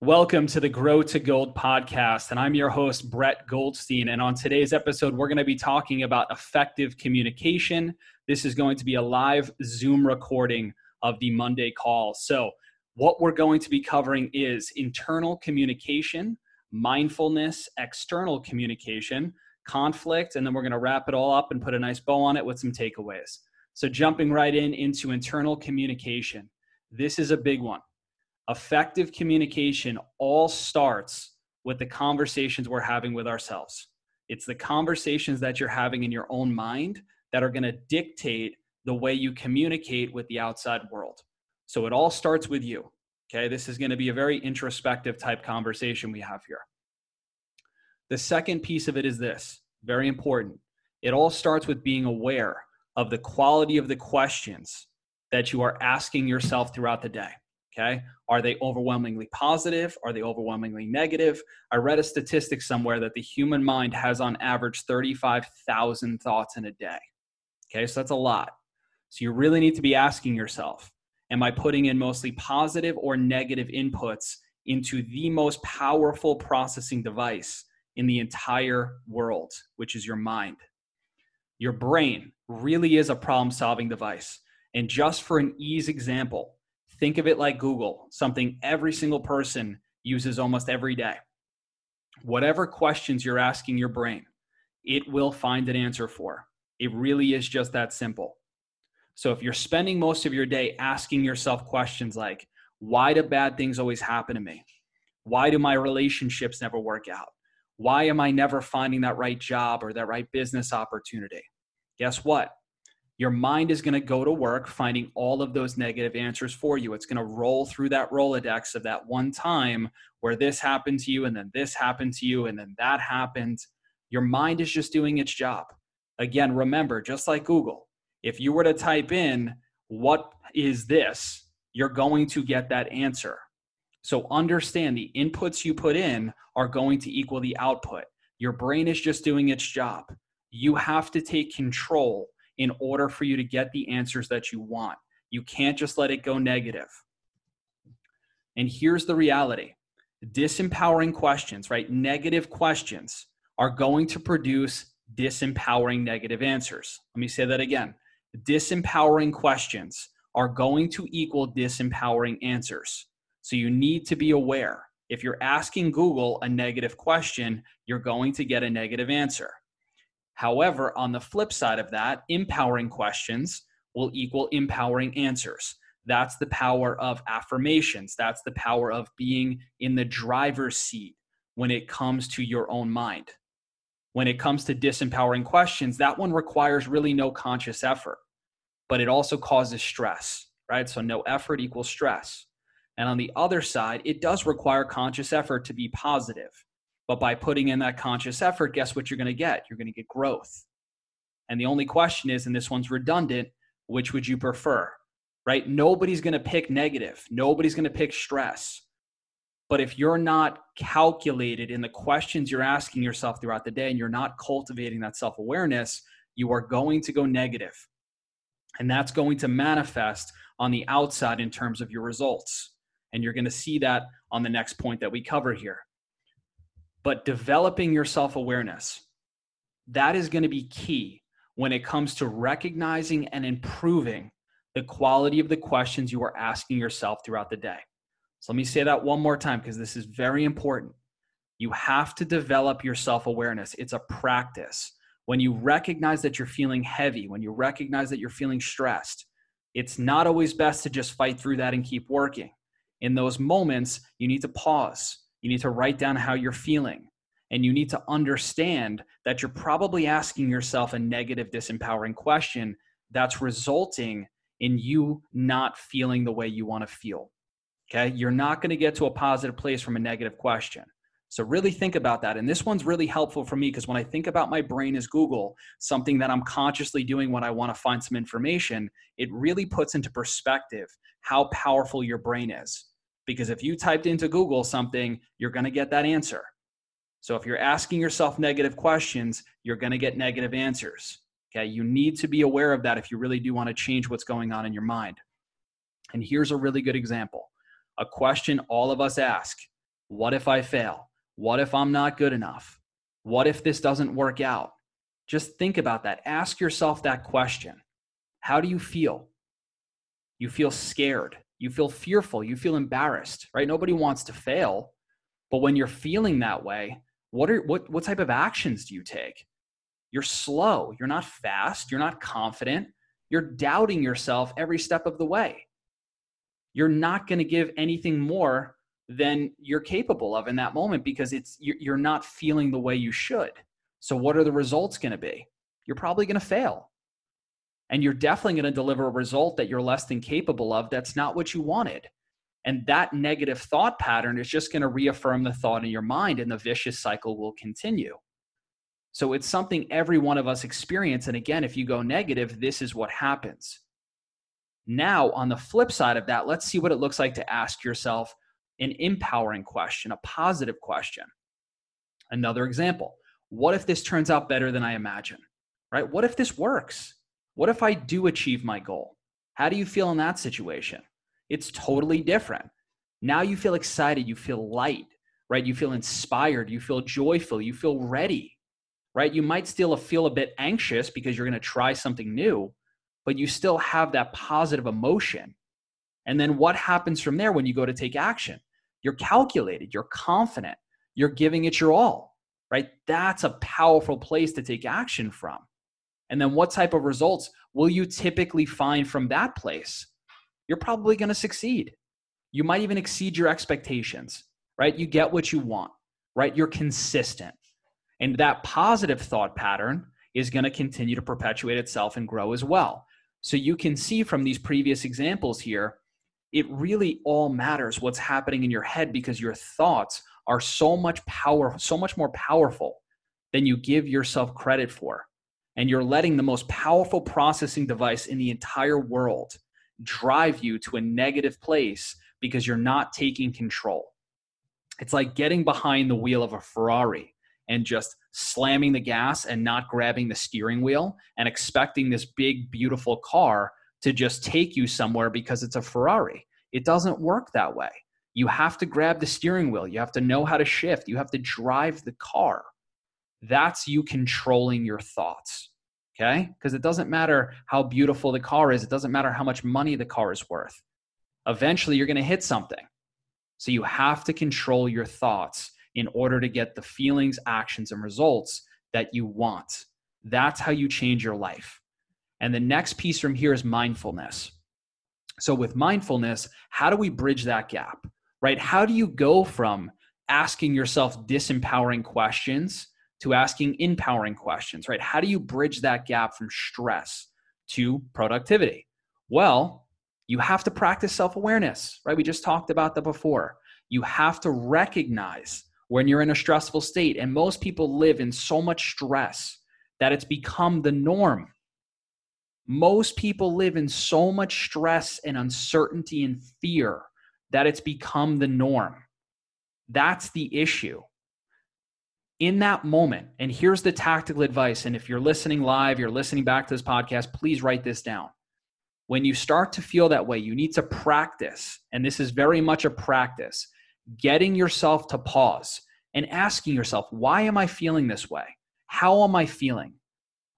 Welcome to the Grow to Gold podcast, and I'm your host, Brett Goldstein. And on today's episode, we're going to be talking about effective communication. This is going to be a live Zoom recording of the Monday call. So, what we're going to be covering is internal communication, mindfulness, external communication, conflict, and then we're going to wrap it all up and put a nice bow on it with some takeaways. So, jumping right in into internal communication. This is a big one effective communication all starts with the conversations we're having with ourselves. It's the conversations that you're having in your own mind that are going to dictate the way you communicate with the outside world. So it all starts with you. Okay, this is going to be a very introspective type conversation we have here. The second piece of it is this very important. It all starts with being aware of the quality of the questions that you are asking yourself throughout the day. Okay. Are they overwhelmingly positive? Are they overwhelmingly negative? I read a statistic somewhere that the human mind has on average 35,000 thoughts in a day. Okay. So that's a lot. So you really need to be asking yourself Am I putting in mostly positive or negative inputs into the most powerful processing device in the entire world, which is your mind? Your brain really is a problem solving device. And just for an ease example, Think of it like Google, something every single person uses almost every day. Whatever questions you're asking your brain, it will find an answer for. It really is just that simple. So if you're spending most of your day asking yourself questions like, why do bad things always happen to me? Why do my relationships never work out? Why am I never finding that right job or that right business opportunity? Guess what? Your mind is going to go to work finding all of those negative answers for you. It's going to roll through that Rolodex of that one time where this happened to you, and then this happened to you, and then that happened. Your mind is just doing its job. Again, remember, just like Google, if you were to type in, What is this? you're going to get that answer. So understand the inputs you put in are going to equal the output. Your brain is just doing its job. You have to take control in order for you to get the answers that you want. You can't just let it go negative. And here's the reality disempowering questions, right? Negative questions are going to produce disempowering negative answers. Let me say that again. Disempowering questions are going to equal disempowering answers. So you need to be aware. If you're asking Google a negative question, you're going to get a negative answer. However, on the flip side of that, empowering questions will equal empowering answers. That's the power of affirmations. That's the power of being in the driver's seat when it comes to your own mind. When it comes to disempowering questions, that one requires really no conscious effort, but it also causes stress, right? So no effort equals stress. And on the other side, it does require conscious effort to be positive. But by putting in that conscious effort, guess what you're going to get? You're going to get growth. And the only question is, and this one's redundant, which would you prefer? Right? Nobody's going to pick negative, nobody's going to pick stress. But if you're not calculated in the questions you're asking yourself throughout the day and you're not cultivating that self awareness, you are going to go negative. And that's going to manifest on the outside in terms of your results. And you're going to see that on the next point that we cover here. But developing your self awareness, that is going to be key when it comes to recognizing and improving the quality of the questions you are asking yourself throughout the day. So let me say that one more time because this is very important. You have to develop your self awareness, it's a practice. When you recognize that you're feeling heavy, when you recognize that you're feeling stressed, it's not always best to just fight through that and keep working. In those moments, you need to pause you need to write down how you're feeling. And you need to understand that you're probably asking yourself a negative, disempowering question that's resulting in you not feeling the way you want to feel. Okay. You're not going to get to a positive place from a negative question. So really think about that. And this one's really helpful for me because when I think about my brain as Google, something that I'm consciously doing when I want to find some information, it really puts into perspective how powerful your brain is because if you typed into Google something, you're going to get that answer. So if you're asking yourself negative questions, you're going to get negative answers. Okay, you need to be aware of that if you really do want to change what's going on in your mind. And here's a really good example a question all of us ask What if I fail? What if I'm not good enough? What if this doesn't work out? Just think about that. Ask yourself that question. How do you feel? You feel scared. You feel fearful. You feel embarrassed, right? Nobody wants to fail. But when you're feeling that way, what are what what type of actions do you take? You're slow. You're not fast. You're not confident. You're doubting yourself every step of the way. You're not going to give anything more than you're capable of in that moment because it's you're not feeling the way you should. So what are the results going to be? You're probably going to fail. And you're definitely going to deliver a result that you're less than capable of that's not what you wanted. And that negative thought pattern is just going to reaffirm the thought in your mind and the vicious cycle will continue. So it's something every one of us experience. And again, if you go negative, this is what happens. Now, on the flip side of that, let's see what it looks like to ask yourself an empowering question, a positive question. Another example What if this turns out better than I imagine? Right? What if this works? What if I do achieve my goal? How do you feel in that situation? It's totally different. Now you feel excited, you feel light, right? You feel inspired, you feel joyful, you feel ready, right? You might still feel a bit anxious because you're going to try something new, but you still have that positive emotion. And then what happens from there when you go to take action? You're calculated, you're confident, you're giving it your all, right? That's a powerful place to take action from. And then what type of results will you typically find from that place? You're probably going to succeed. You might even exceed your expectations, right? You get what you want, right? You're consistent. And that positive thought pattern is going to continue to perpetuate itself and grow as well. So you can see from these previous examples here it really all matters what's happening in your head because your thoughts are so much power so much more powerful than you give yourself credit for and you're letting the most powerful processing device in the entire world drive you to a negative place because you're not taking control it's like getting behind the wheel of a ferrari and just slamming the gas and not grabbing the steering wheel and expecting this big beautiful car to just take you somewhere because it's a Ferrari. It doesn't work that way. You have to grab the steering wheel. You have to know how to shift. You have to drive the car. That's you controlling your thoughts. Okay? Because it doesn't matter how beautiful the car is, it doesn't matter how much money the car is worth. Eventually, you're going to hit something. So you have to control your thoughts in order to get the feelings, actions, and results that you want. That's how you change your life. And the next piece from here is mindfulness. So, with mindfulness, how do we bridge that gap, right? How do you go from asking yourself disempowering questions to asking empowering questions, right? How do you bridge that gap from stress to productivity? Well, you have to practice self awareness, right? We just talked about that before. You have to recognize when you're in a stressful state. And most people live in so much stress that it's become the norm most people live in so much stress and uncertainty and fear that it's become the norm. That's the issue. In that moment, and here's the tactical advice. And if you're listening live, you're listening back to this podcast, please write this down. When you start to feel that way, you need to practice, and this is very much a practice, getting yourself to pause and asking yourself, why am I feeling this way? How am I feeling?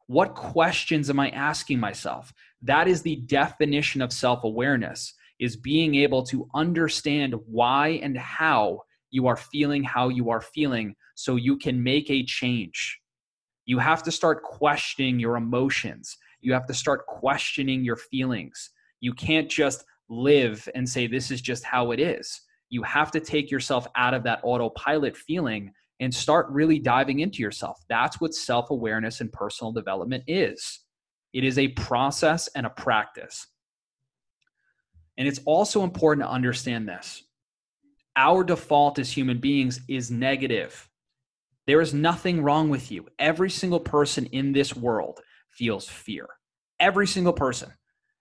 What questions am I asking myself? That is the definition of self awareness is being able to understand why and how you are feeling how you are feeling so you can make a change. You have to start questioning your emotions. You have to start questioning your feelings. You can't just live and say, This is just how it is. You have to take yourself out of that autopilot feeling and start really diving into yourself. That's what self awareness and personal development is it is a process and a practice. And it's also important to understand this our default as human beings is negative. There is nothing wrong with you. Every single person in this world feels fear. Every single person.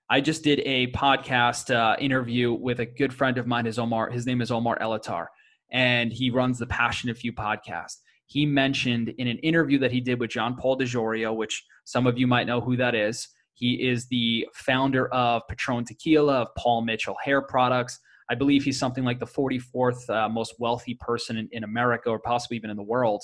I just did a podcast uh, interview with a good friend of mine. His Omar. His name is Omar Elattar and he runs the Passionate Few podcast. He mentioned in an interview that he did with John Paul DeJoria, which some of you might know who that is. He is the founder of Patron Tequila, of Paul Mitchell Hair Products. I believe he's something like the 44th uh, most wealthy person in, in, America or possibly even in the world.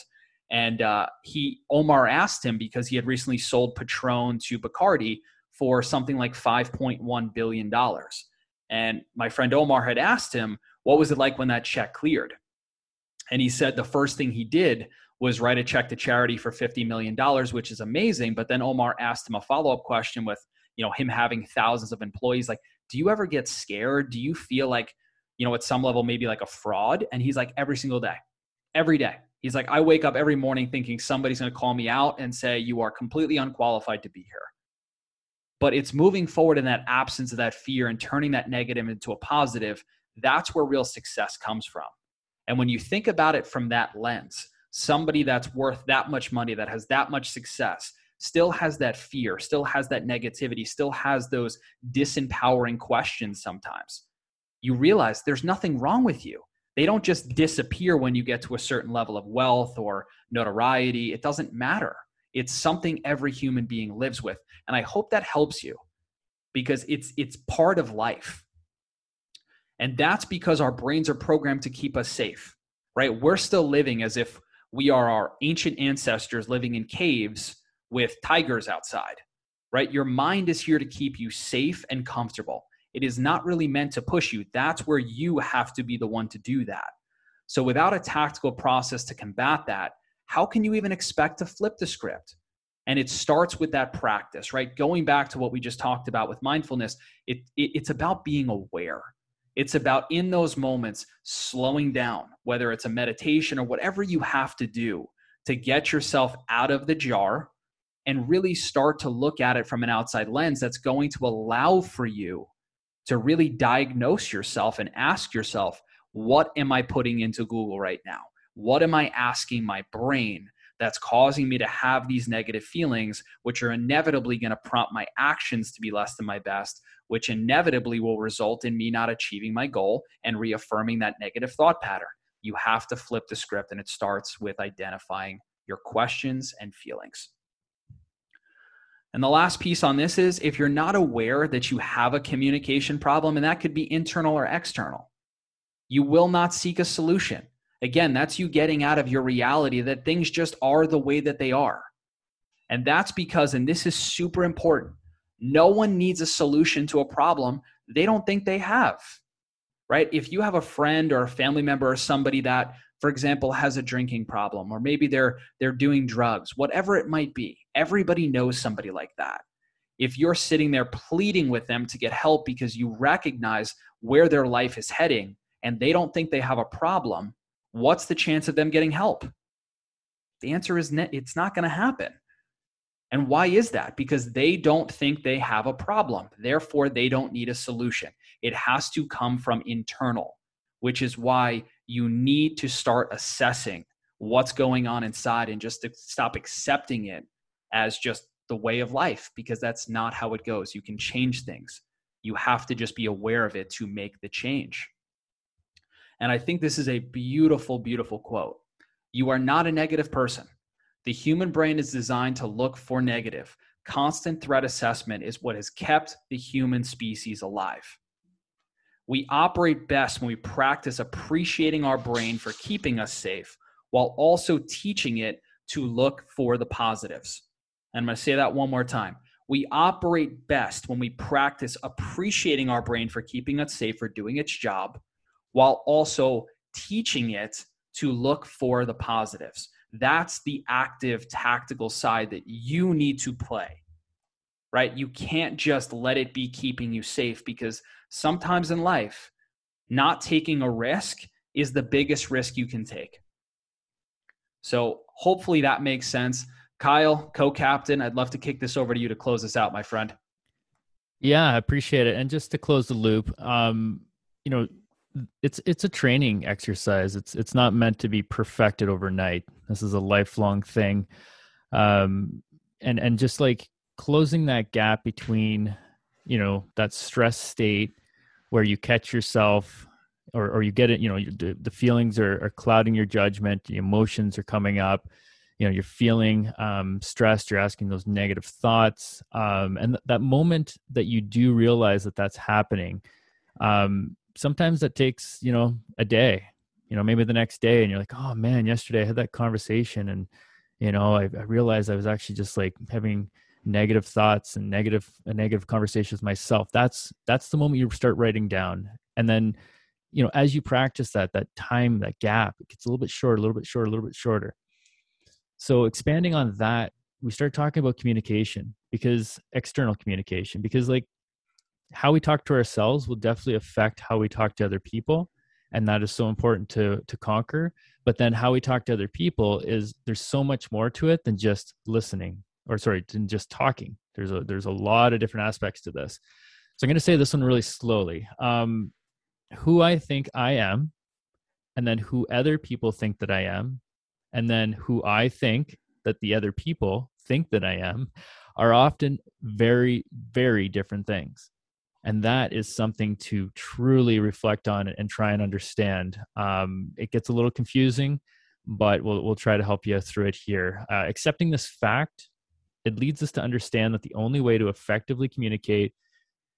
And uh, he Omar asked him because he had recently sold Patron to Bacardi for something like 5.1 billion dollars. And my friend Omar had asked him, "What was it like when that check cleared?" And he said the first thing he did was write a check to charity for $50 million, which is amazing. But then Omar asked him a follow up question with, you know, him having thousands of employees. Like, do you ever get scared? Do you feel like, you know, at some level, maybe like a fraud? And he's like, every single day, every day. He's like, I wake up every morning thinking somebody's going to call me out and say, you are completely unqualified to be here. But it's moving forward in that absence of that fear and turning that negative into a positive. That's where real success comes from. And when you think about it from that lens, somebody that's worth that much money, that has that much success, still has that fear, still has that negativity, still has those disempowering questions sometimes. You realize there's nothing wrong with you. They don't just disappear when you get to a certain level of wealth or notoriety. It doesn't matter. It's something every human being lives with. And I hope that helps you because it's it's part of life. And that's because our brains are programmed to keep us safe, right? We're still living as if we are our ancient ancestors living in caves with tigers outside, right? Your mind is here to keep you safe and comfortable. It is not really meant to push you. That's where you have to be the one to do that. So, without a tactical process to combat that, how can you even expect to flip the script? And it starts with that practice, right? Going back to what we just talked about with mindfulness, it, it it's about being aware it's about in those moments slowing down, whether it's a meditation or whatever you have to do to get yourself out of the jar and really start to look at it from an outside lens that's going to allow for you to really diagnose yourself and ask yourself, what am I putting into Google right now? What am I asking my brain that's causing me to have these negative feelings, which are inevitably going to prompt my actions to be less than my best, which inevitably will result in me not achieving my goal and reaffirming that negative thought pattern. You have to flip the script, and it starts with identifying your questions and feelings. And the last piece on this is if you're not aware that you have a communication problem, and that could be internal or external, you will not seek a solution. Again, that's you getting out of your reality that things just are the way that they are. And that's because, and this is super important, no one needs a solution to a problem they don't think they have, right? If you have a friend or a family member or somebody that, for example, has a drinking problem, or maybe they're they're doing drugs, whatever it might be, everybody knows somebody like that. If you're sitting there pleading with them to get help because you recognize where their life is heading and they don't think they have a problem, what's the chance of them getting help? The answer is it's not going to happen. And why is that? Because they don't think they have a problem. Therefore, they don't need a solution. It has to come from internal, which is why you need to start assessing what's going on inside and just to stop accepting it as just the way of life, because that's not how it goes. You can change things. You have to just be aware of it to make the change. And I think this is a beautiful, beautiful quote. You are not a negative person. The human brain is designed to look for negative. Constant threat assessment is what has kept the human species alive. We operate best when we practice appreciating our brain for keeping us safe while also teaching it to look for the positives. And I'm going to say that one more time. We operate best when we practice appreciating our brain for keeping us safe, for doing its job, while also teaching it to look for the positives. That's the active tactical side that you need to play, right? You can't just let it be keeping you safe because sometimes in life, not taking a risk is the biggest risk you can take. So hopefully that makes sense. Kyle, co captain, I'd love to kick this over to you to close this out, my friend. Yeah, I appreciate it. And just to close the loop, um, you know, it's it's a training exercise. It's it's not meant to be perfected overnight. This is a lifelong thing. Um, and and just like closing that gap between, you know, that stress state where you catch yourself or, or you get it, you know, the, the feelings are, are clouding your judgment, the emotions are coming up, you know, you're feeling um, stressed, you're asking those negative thoughts. Um, and th- that moment that you do realize that that's happening, um, sometimes that takes you know a day you know maybe the next day and you're like oh man yesterday i had that conversation and you know i, I realized i was actually just like having negative thoughts and negative a negative with myself that's that's the moment you start writing down and then you know as you practice that that time that gap it gets a little bit shorter a little bit shorter a little bit shorter so expanding on that we start talking about communication because external communication because like how we talk to ourselves will definitely affect how we talk to other people and that is so important to to conquer. But then how we talk to other people is there's so much more to it than just listening or sorry than just talking. There's a there's a lot of different aspects to this. So i'm going to say this one really slowly. Um who i think i am and then who other people think that i am and then who i think that the other people think that i am are often very very different things. And that is something to truly reflect on and try and understand. Um, it gets a little confusing but we'll, we'll try to help you through it here. Uh, accepting this fact it leads us to understand that the only way to effectively communicate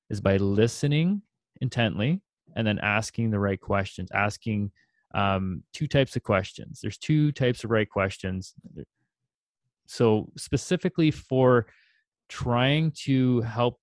is by listening intently and then asking the right questions asking um, two types of questions. There's two types of right questions. So specifically for trying to help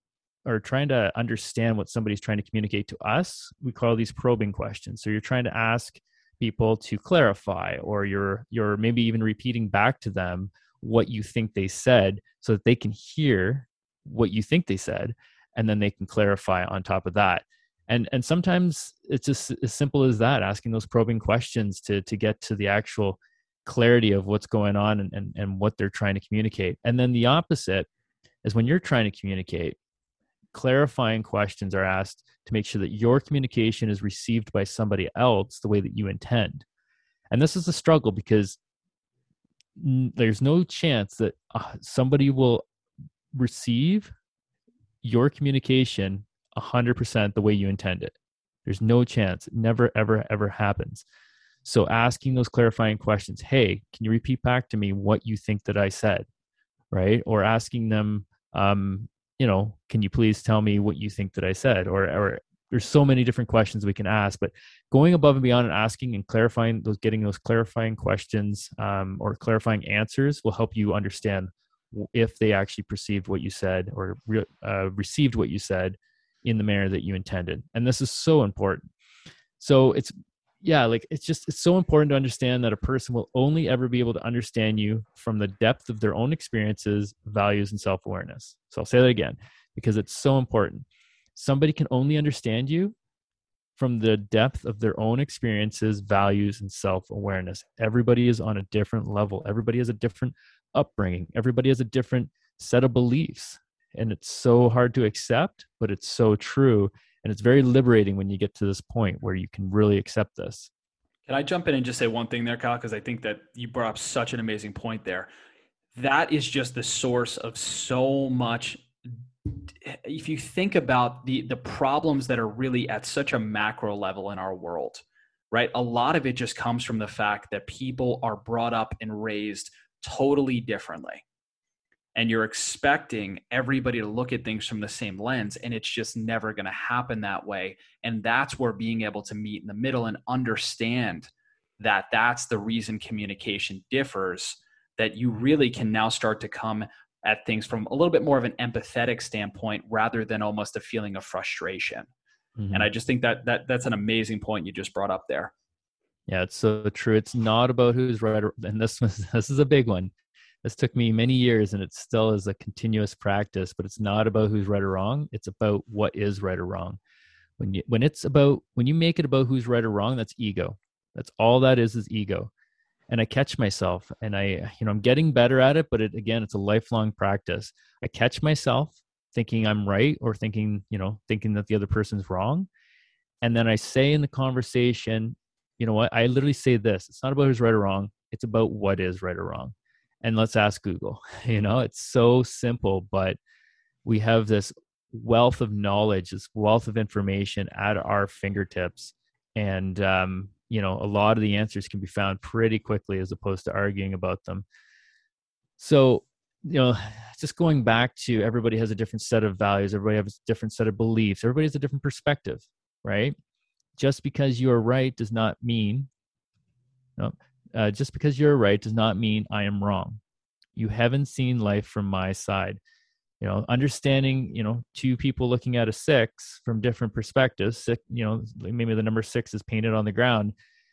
or trying to understand what somebody's trying to communicate to us, we call these probing questions. So you're trying to ask people to clarify or you're you're maybe even repeating back to them what you think they said so that they can hear what you think they said and then they can clarify on top of that and and sometimes it's just as simple as that asking those probing questions to to get to the actual clarity of what's going on and, and, and what they're trying to communicate and then the opposite is when you're trying to communicate clarifying questions are asked to make sure that your communication is received by somebody else the way that you intend. And this is a struggle because there's no chance that uh, somebody will receive your communication 100% the way you intend it. There's no chance. It never, ever, ever happens. So asking those clarifying questions, hey, can you repeat back to me what you think that I said? Right? Or asking them, um, you know, can you please tell me what you think that I said? Or, or there's so many different questions we can ask, but going above and beyond and asking and clarifying those, getting those clarifying questions um, or clarifying answers will help you understand if they actually perceived what you said or re- uh, received what you said in the manner that you intended. And this is so important. So it's yeah like it's just it's so important to understand that a person will only ever be able to understand you from the depth of their own experiences values and self-awareness. So i'll say that again because it's so important. Somebody can only understand you from the depth of their own experiences values and self-awareness. Everybody is on a different level. Everybody has a different upbringing. Everybody has a different set of beliefs and it's so hard to accept but it's so true and it's very liberating when you get to this point where you can really accept this. Can i jump in and just say one thing there kyle? Because i think that you brought up such an amazing point there. That is just the source of so much if you think about the the problems that are really at such a macro level in our world right? A lot of it just comes from the fact that people are brought up and raised totally differently and you're expecting everybody to look at things from the same lens and it's just never going to happen that way. And that's where being able to meet in the middle and understand that that's the reason communication differs that you really can now start to come at things from a little bit more of an empathetic standpoint rather than almost a feeling of frustration. Mm-hmm. and i just think that that that's an amazing point you just brought up there. Yeah it's so true. It's not about who's right or, and this was this is a big one this took me many years and it still is a continuous practice but it's not about who's right or wrong. It's about what is right or wrong. When you when it's about when you make it about who's right or wrong that's ego. That's all that is is ego. And i catch myself and i you know i'm getting better at it but it again it's a lifelong practice. I catch myself thinking i'm right or thinking you know thinking that the other person's wrong. And then i say in the conversation you know what? I literally say this. It's not about who's right or wrong. It's about what is right or wrong and let's ask Google. You know, it's so simple, but we have this wealth of knowledge, this wealth of information at our fingertips. And, um, you know, a lot of the answers can be found pretty quickly as opposed to arguing about them. So, you know, just going back to everybody has a different set of values, everybody has a different set of beliefs, everybody has a different perspective, right? just because you are right does not mean uh, just because you're right does not mean I am wrong. You haven't seen life from my side. You know, understanding, you know, two people looking at a six from different perspectives, six, you know, maybe the number six is painted on the ground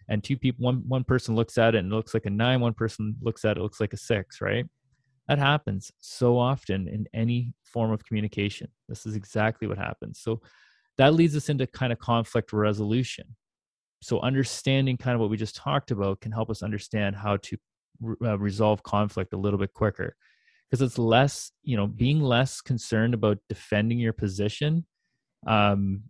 and two people, one, one person looks at it and it looks like a nine, one person looks at it, it looks like a six, right? That happens so often in any form of communication. This is exactly what happens. So that leads us into kind of conflict resolution so understanding kind of what we just talked about can help us understand how to uh, resolve conflict a little bit quicker. Because it's less you know being less concerned about defending your position um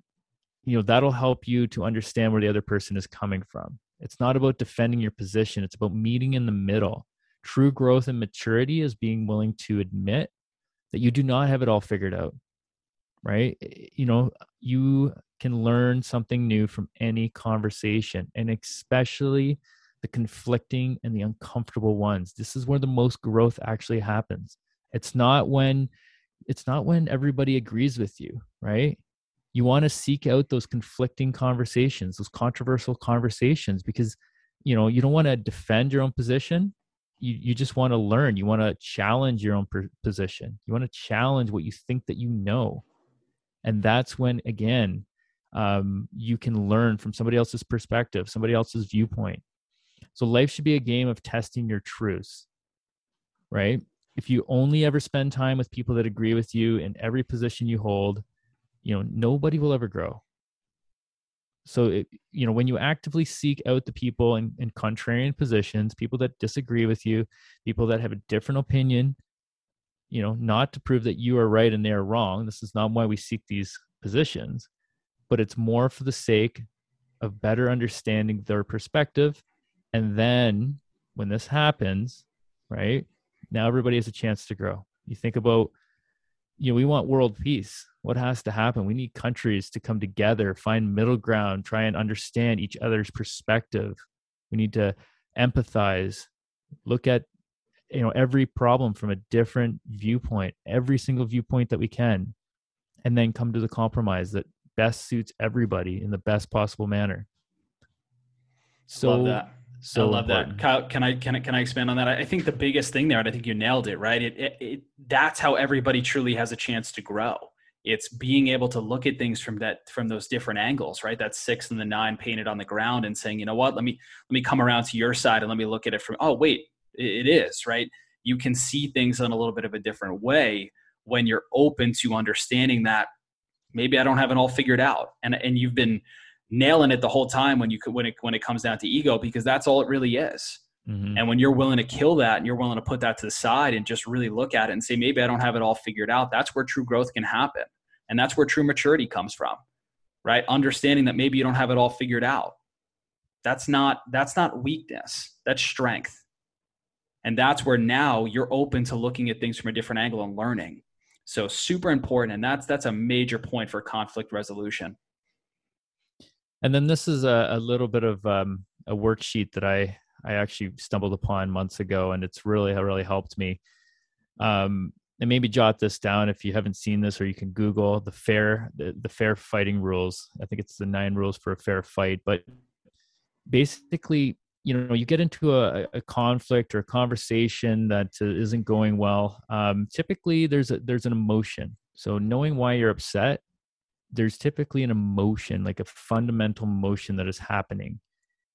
you know that'll help you to understand where the other person is coming from. It's not about defending your position it's about meeting in the middle. True growth and maturity is being willing to admit that you do not have it all figured out right? You know you can learn something new from any conversation, and especially the conflicting and the uncomfortable ones. This is where the most growth actually happens. It's not when it's not when everybody agrees with you, right? You want to seek out those conflicting conversations, those controversial conversations because you know, you don't want to defend your own position. You you just want to learn. You want to challenge your own position. You want to challenge what you think that you know. And that's when again, um, you can learn from somebody else's perspective, somebody else's viewpoint. So life should be a game of testing your truths, right? If you only ever spend time with people that agree with you in every position you hold, you know, nobody will ever grow. So, it, you know, when you actively seek out the people in, in contrarian positions, people that disagree with you, people that have a different opinion, you know, not to prove that you are right and they are wrong. This is not why we seek these positions but it's more for the sake of better understanding their perspective. And then when this happens, right, now everybody has a chance to grow. You think about, you know, we want world peace. What has to happen? We need countries to come together, find middle ground, try and understand each other's perspective. We need to empathize, look at you know every problem from a different viewpoint every single viewpoint that we can and then come to the compromise that best suits everybody in the best possible manner. So love that. So I love important. that. Kyle, can I can I can I expand on that? I think the biggest thing there, and I think you nailed it, right? It, it, it that's how everybody truly has a chance to grow. It's being able to look at things from that from those different angles, right? That six and the nine painted on the ground, and saying, you know what, let me let me come around to your side and let me look at it from. Oh, wait, it is right. You can see things in a little bit of a different way when you're open to understanding that maybe I don't have it all figured out. And and you've been nailing it the whole time when you could when it when it comes down to ego because that's all it really is. Mm-hmm. And when you're willing to kill that and you're willing to put that to the side and just really look at it and say maybe I don't have it all figured out, that's where true growth can happen. And that's where true maturity comes from. Right? Understanding that maybe you don't have it all figured out. That's not that's not weakness. That's strength. And that's where now you're open to looking at things from a different angle and learning. So super important, and that's that's a major point for conflict resolution. And then this is a, a little bit of um, a worksheet that I I actually stumbled upon months ago, and it's really really helped me. Um, and maybe jot this down if you haven't seen this, or you can Google the fair the, the fair fighting rules. I think it's the nine rules for a fair fight, but basically you know you get into a, a conflict or a conversation that uh, isn't going well um, typically there's a there's an emotion. So knowing why you're upset there's typically an emotion like a fundamental emotion that is happening.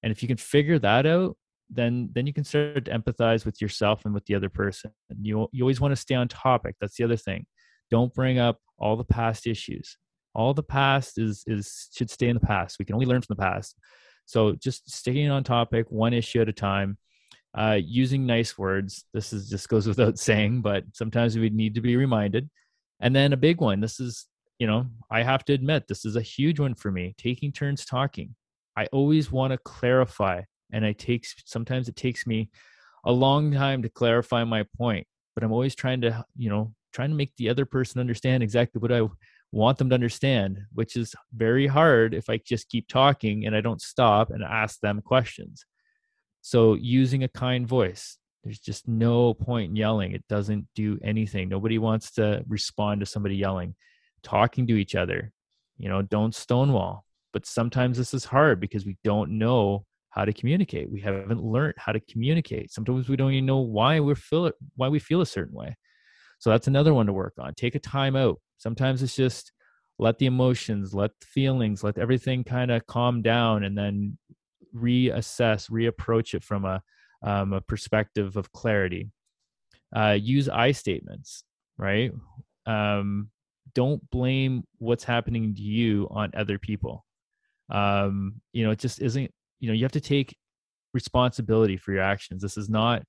And if you can figure that out then then you can start to empathize with yourself and with the other person. And you you always want to stay on topic that's the other thing. Don't bring up all the past issues. All the past is is should stay in the past. We can only learn from the past so just sticking on topic, one issue at a time, uh, using nice words. This is just goes without saying, but sometimes we need to be reminded. And then a big one. This is, you know, I have to admit, this is a huge one for me. Taking turns talking. I always want to clarify, and I takes sometimes it takes me a long time to clarify my point, but I'm always trying to, you know, trying to make the other person understand exactly what I want them to understand, which is very hard if I just keep talking and I don't stop and ask them questions. So, using a kind voice, there's just no point in yelling. It doesn't do anything. Nobody wants to respond to somebody yelling. Talking to each other, you know, don't stonewall, but sometimes this is hard because we don't know how to communicate. We haven't learned how to communicate. Sometimes we don't even know why we're feel why we feel a certain way. So that's another one to work on. Take a time out. Sometimes it's just let the emotions, let the feelings, let everything kind of calm down, and then reassess, reapproach it from a um, a perspective of clarity. Uh, use I statements, right? Um, don't blame what's happening to you on other people. Um, you know, it just isn't you know you have to take responsibility for your actions this is not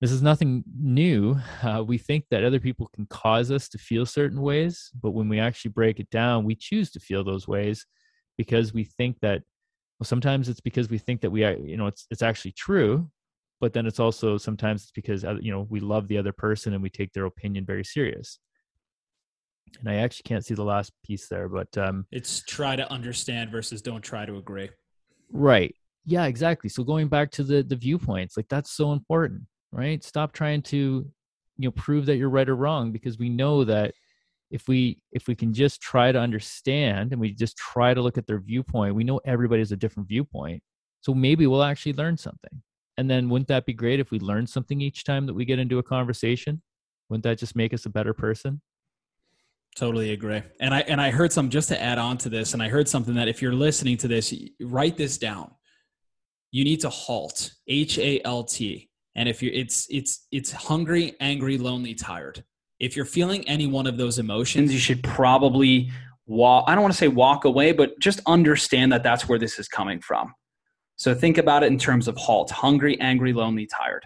this is nothing new uh, we think that other people can cause us to feel certain ways but when we actually break it down we choose to feel those ways because we think that well sometimes it's because we think that we are, you know it's it's actually true but then it's also sometimes it's because uh, you know we love the other person and we take their opinion very serious and i actually can't see the last piece there but um it's try to understand versus don't try to agree Right. Yeah, exactly. So going back to the the viewpoints, like that's so important, right? Stop trying to, you know, prove that you're right or wrong because we know that if we if we can just try to understand and we just try to look at their viewpoint, we know everybody has a different viewpoint. So maybe we'll actually learn something. And then wouldn't that be great if we learn something each time that we get into a conversation? Wouldn't that just make us a better person? Totally agree. And I and I heard some just to add on to this, and I heard something that if you're listening to this, write this down. You need to halt. H A L T. And if you're it's it's it's hungry, angry, lonely, tired. If you're feeling any one of those emotions, you should probably walk I don't want to say walk away, but just understand that that's where this is coming from. So think about it in terms of halt. Hungry, angry, lonely, tired.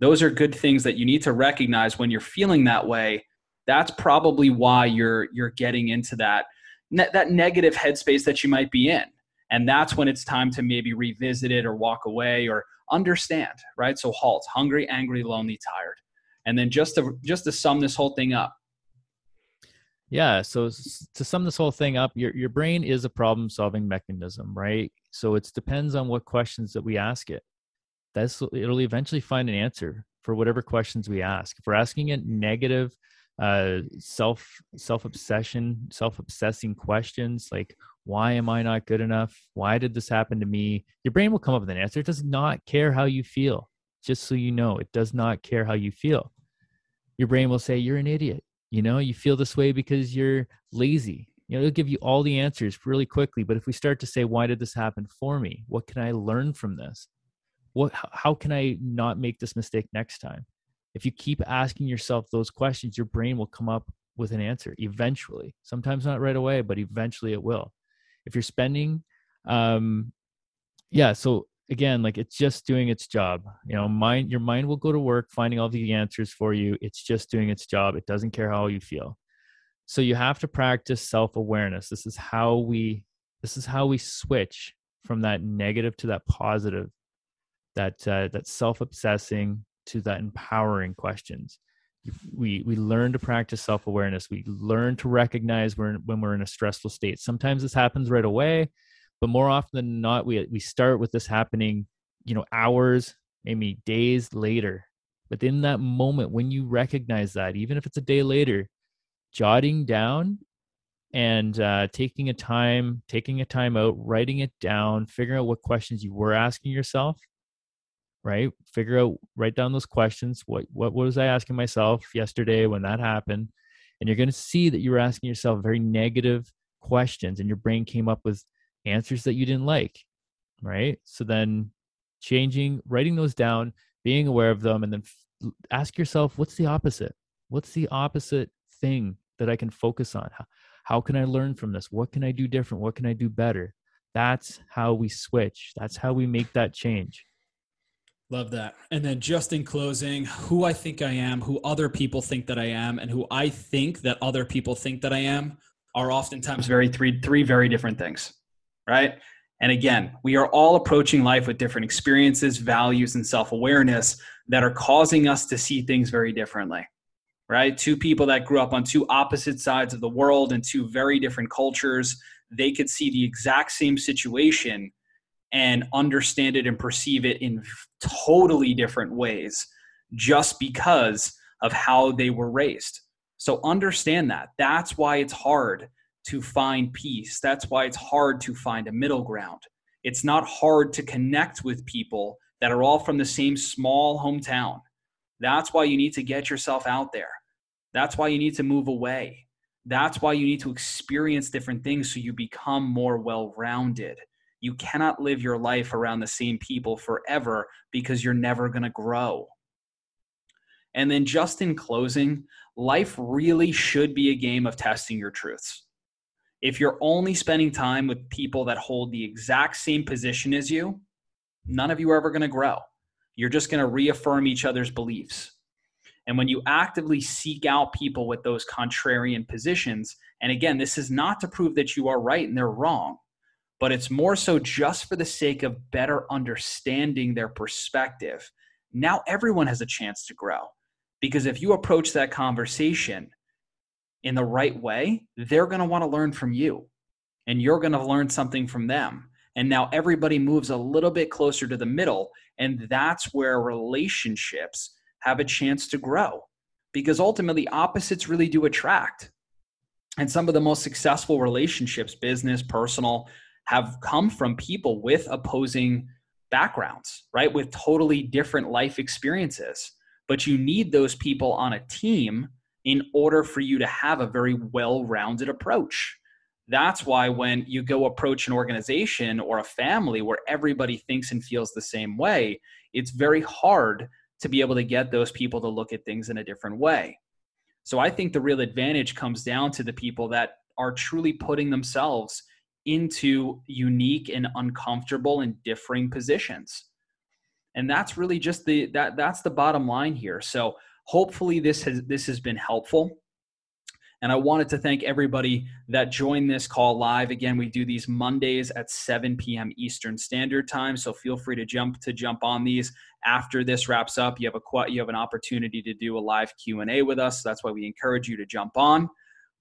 Those are good things that you need to recognize when you're feeling that way that's probably why you're you're getting into that that negative headspace that you might be in and that's when it's time to maybe revisit it or walk away or understand right? So halt hungry angry lonely tired. And then just to just to sum this whole thing up. Yeah so to sum this whole thing up your your brain is a problem solving mechanism right? So it depends on what questions that we ask it. That's it'll eventually find an answer for whatever questions we ask. If we're asking it negative uh, self self obsession, self obsessing questions like why am I not good enough? Why did this happen to me? Your brain will come up with an answer. It does not care how you feel. Just so you know, it does not care how you feel. Your brain will say you're an idiot. You know, you feel this way because you're lazy. You know, it'll give you all the answers really quickly. But if we start to say, why did this happen for me? What can I learn from this? What, how can I not make this mistake next time? if you keep asking yourself those questions your brain will come up with an answer eventually sometimes not right away but eventually it will if you're spending um yeah so again like it's just doing its job you know mind your mind will go to work finding all the answers for you. It's just doing its job. It doesn't care how you feel. So you have to practice self-awareness. This is how we this is how we switch from that negative to that positive that uh, that self-obsessing to that empowering questions we we learn to practice self-awareness we learn to recognize when, when we're in a stressful state. Sometimes this happens right away but more often than not we we start with this happening you know hours maybe days later. But in that moment when you recognize that even if it's a day later jotting down and uh, taking a time taking a time out writing it down figuring out what questions you were asking yourself right? Figure out write down those questions what what was i asking myself yesterday when that happened? And you're going to see that you were asking yourself very negative questions and your brain came up with answers that you didn't like right? So then changing writing those down being aware of them and then f- ask yourself what's the opposite? What's the opposite thing that i can focus on? How, how can i learn from this? What can i do different? What can i do better? That's how we switch. That's how we make that change Love that. And then just in closing, who I think I am, who other people think that I am, and who I think that other people think that I am are oftentimes very three three very different things. Right? And again, we are all approaching life with different experiences, values, and self-awareness that are causing us to see things very differently. Right? Two people that grew up on two opposite sides of the world and two very different cultures, they could see the exact same situation and understand it and perceive it in totally different ways just because of how they were raised. So understand that. That's why it's hard to find peace. That's why it's hard to find a middle ground. It's not hard to connect with people that are all from the same small hometown. That's why you need to get yourself out there. That's why you need to move away. That's why you need to experience different things so you become more well rounded. You cannot live your life around the same people forever because you're never going to grow. And then, just in closing, life really should be a game of testing your truths. If you're only spending time with people that hold the exact same position as you, none of you are ever going to grow. You're just going to reaffirm each other's beliefs. And when you actively seek out people with those contrarian positions, and again, this is not to prove that you are right and they're wrong, but it's more so just for the sake of better understanding their perspective. Now everyone has a chance to grow. Because if you approach that conversation in the right way, they're going to want to learn from you and you're going to learn something from them. And now everybody moves a little bit closer to the middle. And that's where relationships have a chance to grow because ultimately opposites really do attract. And some of the most successful relationships, business, personal, have come from people with opposing backgrounds, right? With totally different life experiences but you need those people on a team in order for you to have a very well rounded approach. That's why when you go approach an organization or a family where everybody thinks and feels the same way, it's very hard to be able to get those people to look at things in a different way. So I think the real advantage comes down to the people that are truly putting themselves into unique and uncomfortable and differing positions and that's really just the that that's the bottom line here so hopefully this has this has been helpful and I wanted to thank everybody that joined this call live. Again, we do these Mondays at 7 p.m. Eastern Standard Time, so feel free to jump to jump on these after this wraps up. You have a you have an opportunity to do a live Q&A with us. That's why we encourage you to jump on.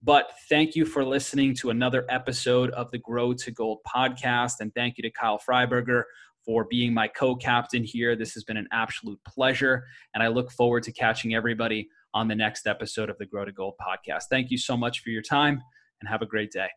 But thank you for listening to another episode of the Grow to Gold podcast and thank you to Kyle Freiberger for being my co captain here. This has been an absolute pleasure. And I look forward to catching everybody on the next episode of the Grow to Gold podcast. Thank you so much for your time and have a great day.